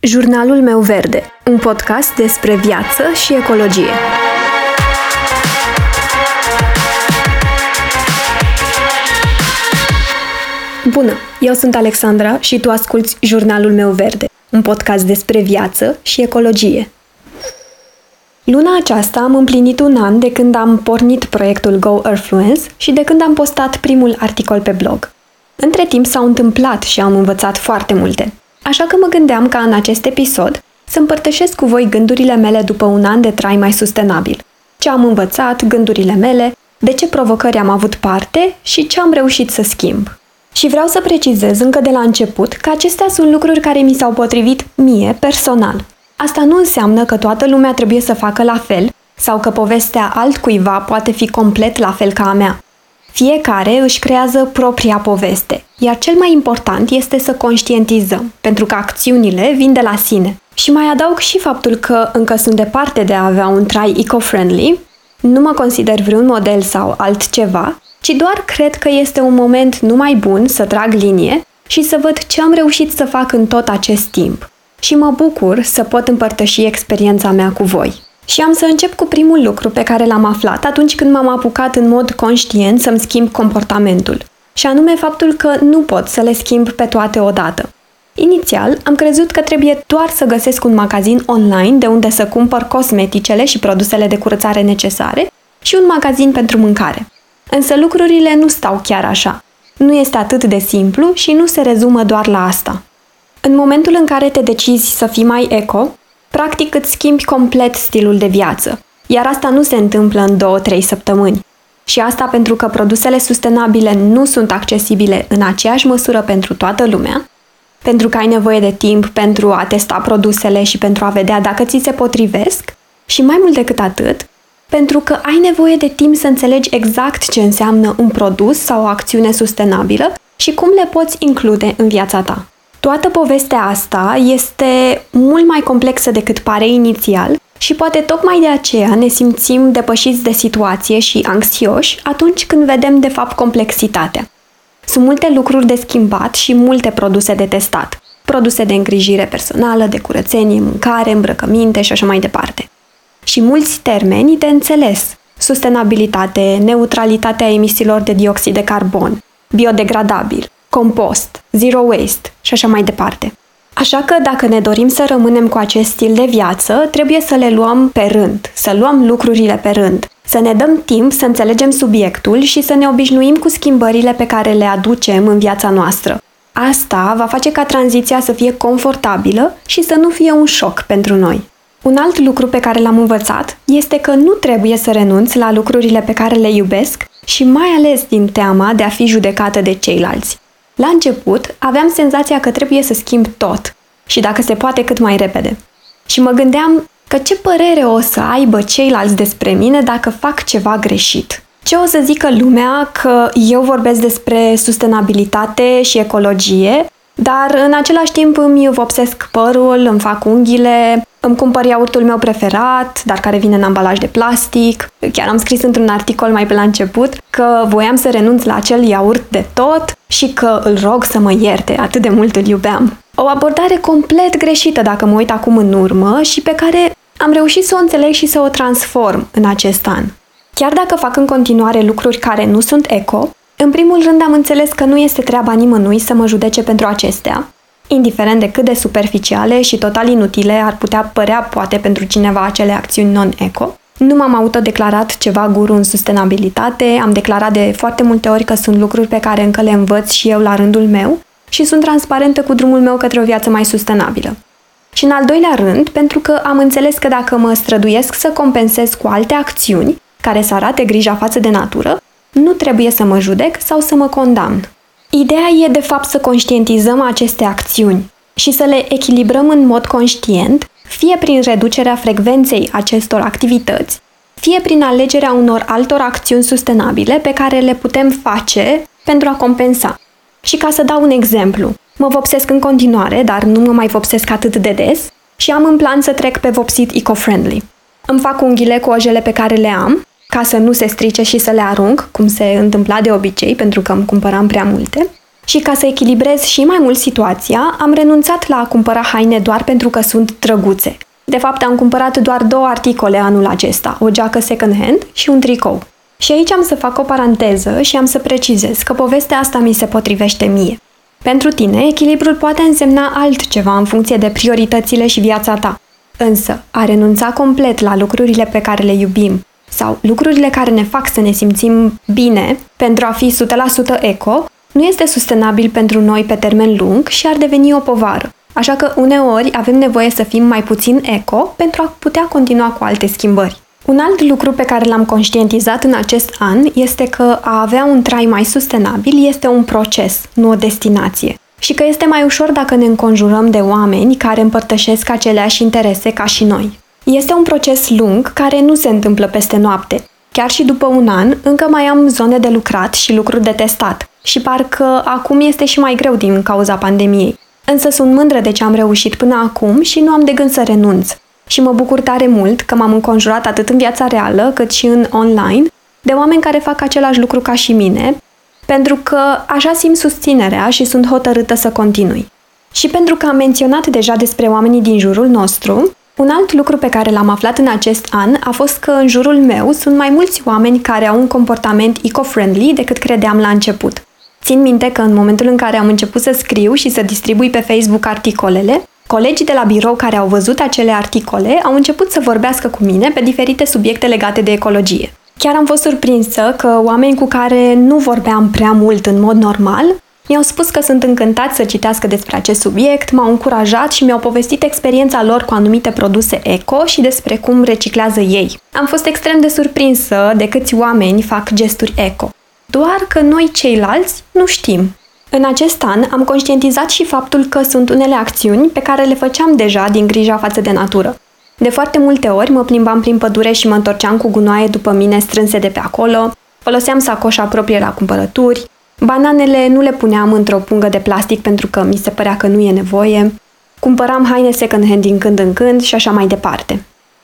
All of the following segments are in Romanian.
Jurnalul meu verde, un podcast despre viață și ecologie. Bună, eu sunt Alexandra și tu asculți Jurnalul meu verde, un podcast despre viață și ecologie. Luna aceasta am împlinit un an de când am pornit proiectul Go Earthfluence și de când am postat primul articol pe blog. Între timp s-au întâmplat și am învățat foarte multe. Așa că mă gândeam ca în acest episod să împărtășesc cu voi gândurile mele după un an de trai mai sustenabil. Ce am învățat, gândurile mele, de ce provocări am avut parte și ce am reușit să schimb. Și vreau să precizez încă de la început că acestea sunt lucruri care mi s-au potrivit mie personal. Asta nu înseamnă că toată lumea trebuie să facă la fel sau că povestea altcuiva poate fi complet la fel ca a mea. Fiecare își creează propria poveste, iar cel mai important este să conștientizăm, pentru că acțiunile vin de la sine. Și mai adaug și faptul că încă sunt departe de a avea un trai eco-friendly, nu mă consider vreun model sau altceva, ci doar cred că este un moment numai bun să trag linie și să văd ce am reușit să fac în tot acest timp. Și mă bucur să pot împărtăși experiența mea cu voi. Și am să încep cu primul lucru pe care l-am aflat atunci când m-am apucat în mod conștient să-mi schimb comportamentul, și anume faptul că nu pot să le schimb pe toate odată. Inițial, am crezut că trebuie doar să găsesc un magazin online de unde să cumpăr cosmeticele și produsele de curățare necesare și un magazin pentru mâncare. Însă lucrurile nu stau chiar așa. Nu este atât de simplu și nu se rezumă doar la asta. În momentul în care te decizi să fii mai eco, Practic îți schimbi complet stilul de viață, iar asta nu se întâmplă în 2-3 săptămâni. Și asta pentru că produsele sustenabile nu sunt accesibile în aceeași măsură pentru toată lumea, pentru că ai nevoie de timp pentru a testa produsele și pentru a vedea dacă ți se potrivesc, și mai mult decât atât, pentru că ai nevoie de timp să înțelegi exact ce înseamnă un produs sau o acțiune sustenabilă și cum le poți include în viața ta. Toată povestea asta este mult mai complexă decât pare inițial și poate tocmai de aceea ne simțim depășiți de situație și anxioși atunci când vedem de fapt complexitatea. Sunt multe lucruri de schimbat și multe produse de testat. Produse de îngrijire personală, de curățenie, mâncare, îmbrăcăminte și așa mai departe. Și mulți termeni de înțeles. Sustenabilitate, neutralitatea emisiilor de dioxid de carbon, biodegradabil, compost, zero waste și așa mai departe. Așa că dacă ne dorim să rămânem cu acest stil de viață, trebuie să le luăm pe rând, să luăm lucrurile pe rând, să ne dăm timp să înțelegem subiectul și să ne obișnuim cu schimbările pe care le aducem în viața noastră. Asta va face ca tranziția să fie confortabilă și să nu fie un șoc pentru noi. Un alt lucru pe care l-am învățat este că nu trebuie să renunț la lucrurile pe care le iubesc și mai ales din teama de a fi judecată de ceilalți. La început, aveam senzația că trebuie să schimb tot și dacă se poate cât mai repede. Și mă gândeam că ce părere o să aibă ceilalți despre mine dacă fac ceva greșit. Ce o să zică lumea că eu vorbesc despre sustenabilitate și ecologie, dar în același timp îmi vopsesc părul, îmi fac unghiile, îmi cumpăr iaurtul meu preferat, dar care vine în ambalaj de plastic. Chiar am scris într-un articol mai pe la început că voiam să renunț la acel iaurt de tot și că îl rog să mă ierte, atât de mult îl iubeam. O abordare complet greșită dacă mă uit acum în urmă și pe care am reușit să o înțeleg și să o transform în acest an. Chiar dacă fac în continuare lucruri care nu sunt eco, în primul rând am înțeles că nu este treaba nimănui să mă judece pentru acestea, indiferent de cât de superficiale și total inutile ar putea părea poate pentru cineva acele acțiuni non-eco. Nu m-am autodeclarat ceva guru în sustenabilitate, am declarat de foarte multe ori că sunt lucruri pe care încă le învăț și eu la rândul meu și sunt transparentă cu drumul meu către o viață mai sustenabilă. Și în al doilea rând, pentru că am înțeles că dacă mă străduiesc să compensez cu alte acțiuni care să arate grija față de natură, nu trebuie să mă judec sau să mă condamn. Ideea e de fapt să conștientizăm aceste acțiuni și să le echilibrăm în mod conștient, fie prin reducerea frecvenței acestor activități, fie prin alegerea unor altor acțiuni sustenabile pe care le putem face pentru a compensa. Și ca să dau un exemplu, mă vopsesc în continuare, dar nu mă mai vopsesc atât de des și am în plan să trec pe vopsit eco-friendly. Îmi fac unghiile cu ojele pe care le am ca să nu se strice și să le arunc, cum se întâmpla de obicei, pentru că îmi cumpăram prea multe. Și ca să echilibrez și mai mult situația, am renunțat la a cumpăra haine doar pentru că sunt drăguțe. De fapt, am cumpărat doar două articole anul acesta, o geacă second-hand și un tricou. Și aici am să fac o paranteză și am să precizez că povestea asta mi se potrivește mie. Pentru tine, echilibrul poate însemna altceva în funcție de prioritățile și viața ta. Însă, a renunța complet la lucrurile pe care le iubim sau lucrurile care ne fac să ne simțim bine pentru a fi 100% eco nu este sustenabil pentru noi pe termen lung și ar deveni o povară. Așa că uneori avem nevoie să fim mai puțin eco pentru a putea continua cu alte schimbări. Un alt lucru pe care l-am conștientizat în acest an este că a avea un trai mai sustenabil este un proces, nu o destinație. Și că este mai ușor dacă ne înconjurăm de oameni care împărtășesc aceleași interese ca și noi. Este un proces lung care nu se întâmplă peste noapte. Chiar și după un an, încă mai am zone de lucrat și lucruri de testat. Și parcă acum este și mai greu din cauza pandemiei. Însă sunt mândră de ce am reușit până acum și nu am de gând să renunț. Și mă bucur tare mult că m-am înconjurat atât în viața reală cât și în online de oameni care fac același lucru ca și mine, pentru că așa simt susținerea și sunt hotărâtă să continui. Și pentru că am menționat deja despre oamenii din jurul nostru, un alt lucru pe care l-am aflat în acest an a fost că în jurul meu sunt mai mulți oameni care au un comportament eco-friendly decât credeam la început. Țin minte că în momentul în care am început să scriu și să distribui pe Facebook articolele, colegii de la birou care au văzut acele articole au început să vorbească cu mine pe diferite subiecte legate de ecologie. Chiar am fost surprinsă că oameni cu care nu vorbeam prea mult în mod normal mi-au spus că sunt încântați să citească despre acest subiect, m-au încurajat și mi-au povestit experiența lor cu anumite produse eco și despre cum reciclează ei. Am fost extrem de surprinsă de câți oameni fac gesturi eco. Doar că noi ceilalți nu știm. În acest an am conștientizat și faptul că sunt unele acțiuni pe care le făceam deja din grija față de natură. De foarte multe ori mă plimbam prin pădure și mă întorceam cu gunoaie după mine strânse de pe acolo, foloseam sacoșa proprie la cumpărături, bananele nu le puneam într-o pungă de plastic pentru că mi se părea că nu e nevoie, cumpăram haine second-hand din când în când și așa mai departe.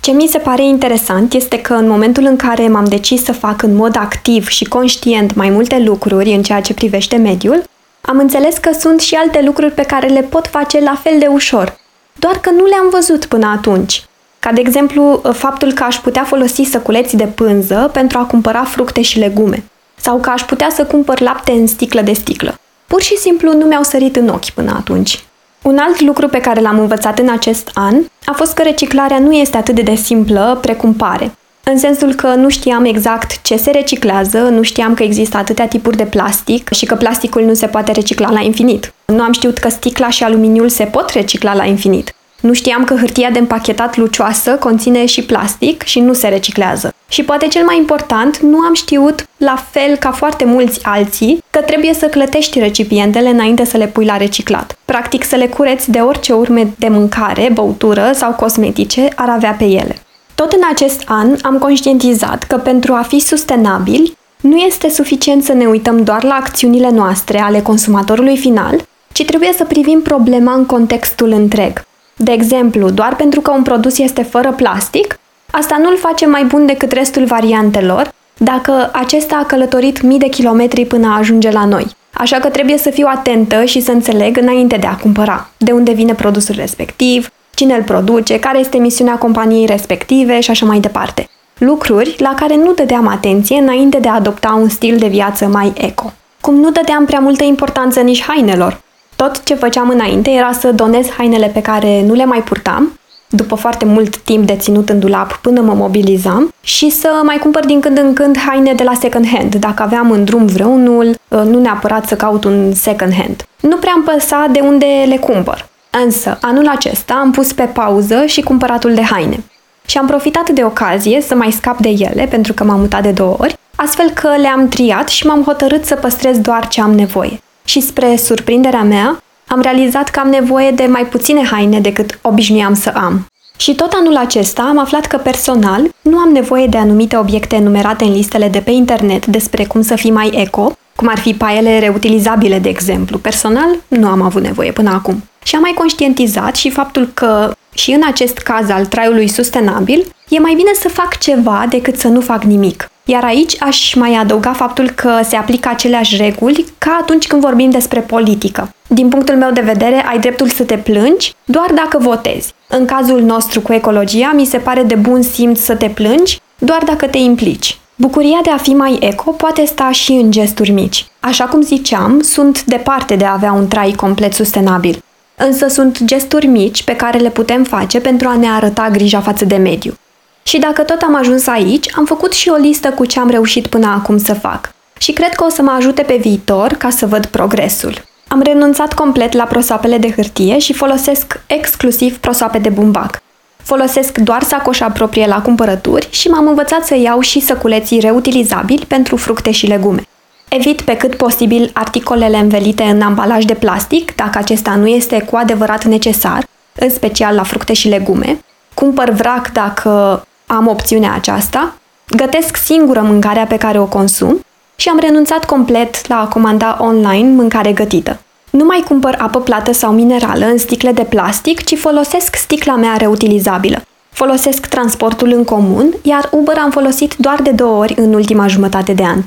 Ce mi se pare interesant este că în momentul în care m-am decis să fac în mod activ și conștient mai multe lucruri în ceea ce privește mediul, am înțeles că sunt și alte lucruri pe care le pot face la fel de ușor, doar că nu le-am văzut până atunci. Ca de exemplu faptul că aș putea folosi săculeți de pânză pentru a cumpăra fructe și legume, sau că aș putea să cumpăr lapte în sticlă de sticlă. Pur și simplu nu mi-au sărit în ochi până atunci. Un alt lucru pe care l-am învățat în acest an a fost că reciclarea nu este atât de simplă precum pare. În sensul că nu știam exact ce se reciclează, nu știam că există atâtea tipuri de plastic și că plasticul nu se poate recicla la infinit. Nu am știut că sticla și aluminiul se pot recicla la infinit. Nu știam că hârtia de împachetat lucioasă conține și plastic și nu se reciclează. Și poate cel mai important, nu am știut, la fel ca foarte mulți alții, că trebuie să clătești recipientele înainte să le pui la reciclat. Practic să le cureți de orice urme de mâncare, băutură sau cosmetice ar avea pe ele. Tot în acest an am conștientizat că pentru a fi sustenabili, nu este suficient să ne uităm doar la acțiunile noastre ale consumatorului final, ci trebuie să privim problema în contextul întreg. De exemplu, doar pentru că un produs este fără plastic, asta nu îl face mai bun decât restul variantelor, dacă acesta a călătorit mii de kilometri până a ajunge la noi. Așa că trebuie să fiu atentă și să înțeleg înainte de a cumpăra de unde vine produsul respectiv, cine îl produce, care este misiunea companiei respective și așa mai departe. Lucruri la care nu dădeam atenție înainte de a adopta un stil de viață mai eco. Cum nu dădeam prea multă importanță nici hainelor. Tot ce făceam înainte era să donez hainele pe care nu le mai purtam, după foarte mult timp de ținut în dulap până mă mobilizam și să mai cumpăr din când în când haine de la second hand. Dacă aveam în drum vreunul, ă, nu neapărat să caut un second hand. Nu prea îmi păsa de unde le cumpăr. Însă, anul acesta am pus pe pauză și cumpăratul de haine. Și am profitat de ocazie să mai scap de ele, pentru că m-am mutat de două ori, astfel că le-am triat și m-am hotărât să păstrez doar ce am nevoie. Și spre surprinderea mea, am realizat că am nevoie de mai puține haine decât obișnuiam să am. Și tot anul acesta am aflat că personal nu am nevoie de anumite obiecte enumerate în listele de pe internet despre cum să fii mai eco, cum ar fi paiele reutilizabile, de exemplu. Personal, nu am avut nevoie până acum. Și am mai conștientizat și faptul că și în acest caz al traiului sustenabil, e mai bine să fac ceva decât să nu fac nimic. Iar aici aș mai adăuga faptul că se aplică aceleași reguli ca atunci când vorbim despre politică. Din punctul meu de vedere, ai dreptul să te plângi doar dacă votezi. În cazul nostru cu ecologia, mi se pare de bun simț să te plângi doar dacă te implici. Bucuria de a fi mai eco poate sta și în gesturi mici. Așa cum ziceam, sunt departe de a avea un trai complet sustenabil. Însă sunt gesturi mici pe care le putem face pentru a ne arăta grija față de mediu. Și dacă tot am ajuns aici, am făcut și o listă cu ce am reușit până acum să fac. Și cred că o să mă ajute pe viitor ca să văd progresul. Am renunțat complet la prosoapele de hârtie și folosesc exclusiv prosoape de bumbac. Folosesc doar sacoșa proprie la cumpărături și m-am învățat să iau și săculeții reutilizabili pentru fructe și legume. Evit pe cât posibil articolele învelite în ambalaj de plastic, dacă acesta nu este cu adevărat necesar, în special la fructe și legume. Cumpăr vrac dacă am opțiunea aceasta. Gătesc singură mâncarea pe care o consum și am renunțat complet la a comanda online mâncare gătită. Nu mai cumpăr apă plată sau minerală în sticle de plastic, ci folosesc sticla mea reutilizabilă. Folosesc transportul în comun, iar Uber am folosit doar de două ori în ultima jumătate de an.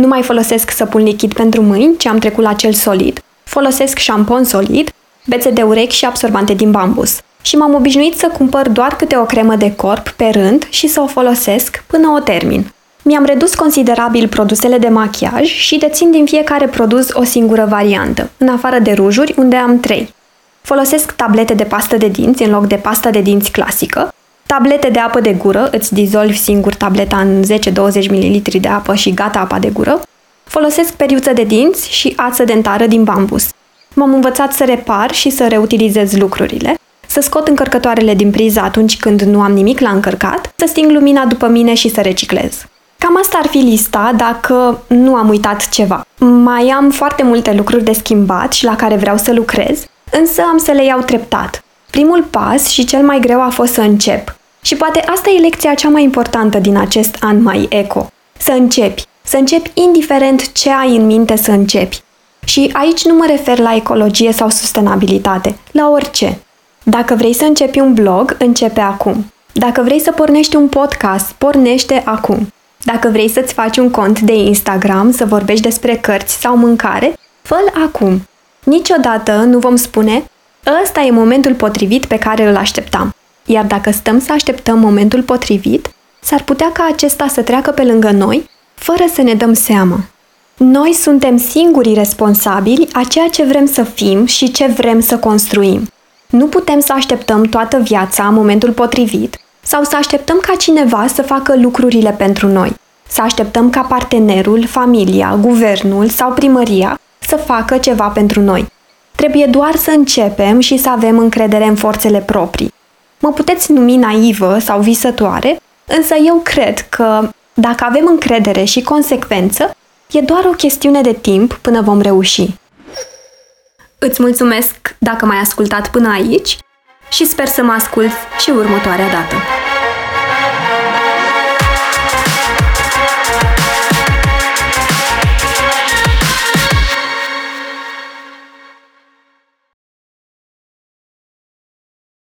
Nu mai folosesc săpun lichid pentru mâini, ci am trecut la cel solid. Folosesc șampon solid, bețe de urechi și absorbante din bambus. Și m-am obișnuit să cumpăr doar câte o cremă de corp pe rând și să o folosesc până o termin. Mi-am redus considerabil produsele de machiaj și dețin din fiecare produs o singură variantă, în afară de rujuri, unde am trei. Folosesc tablete de pastă de dinți în loc de pasta de dinți clasică, tablete de apă de gură, îți dizolvi singur tableta în 10-20 ml de apă și gata apa de gură, folosesc periuță de dinți și ață dentară din bambus. M-am învățat să repar și să reutilizez lucrurile, să scot încărcătoarele din priză atunci când nu am nimic la încărcat, să sting lumina după mine și să reciclez. Cam asta ar fi lista dacă nu am uitat ceva. Mai am foarte multe lucruri de schimbat și la care vreau să lucrez, însă am să le iau treptat. Primul pas și cel mai greu a fost să încep. Și poate asta e lecția cea mai importantă din acest an mai eco. Să începi. Să începi indiferent ce ai în minte să începi. Și aici nu mă refer la ecologie sau sustenabilitate, la orice. Dacă vrei să începi un blog, începe acum. Dacă vrei să pornești un podcast, pornește acum. Dacă vrei să-ți faci un cont de Instagram, să vorbești despre cărți sau mâncare, fă-l acum. Niciodată nu vom spune, ăsta e momentul potrivit pe care îl așteptam. Iar dacă stăm să așteptăm momentul potrivit, s-ar putea ca acesta să treacă pe lângă noi, fără să ne dăm seama. Noi suntem singurii responsabili a ceea ce vrem să fim și ce vrem să construim. Nu putem să așteptăm toată viața momentul potrivit sau să așteptăm ca cineva să facă lucrurile pentru noi. Să așteptăm ca partenerul, familia, guvernul sau primăria să facă ceva pentru noi. Trebuie doar să începem și să avem încredere în forțele proprii. Mă puteți numi naivă sau visătoare, însă eu cred că dacă avem încredere și consecvență, e doar o chestiune de timp până vom reuși. Îți mulțumesc dacă m-ai ascultat până aici și sper să mă asculți și următoarea dată.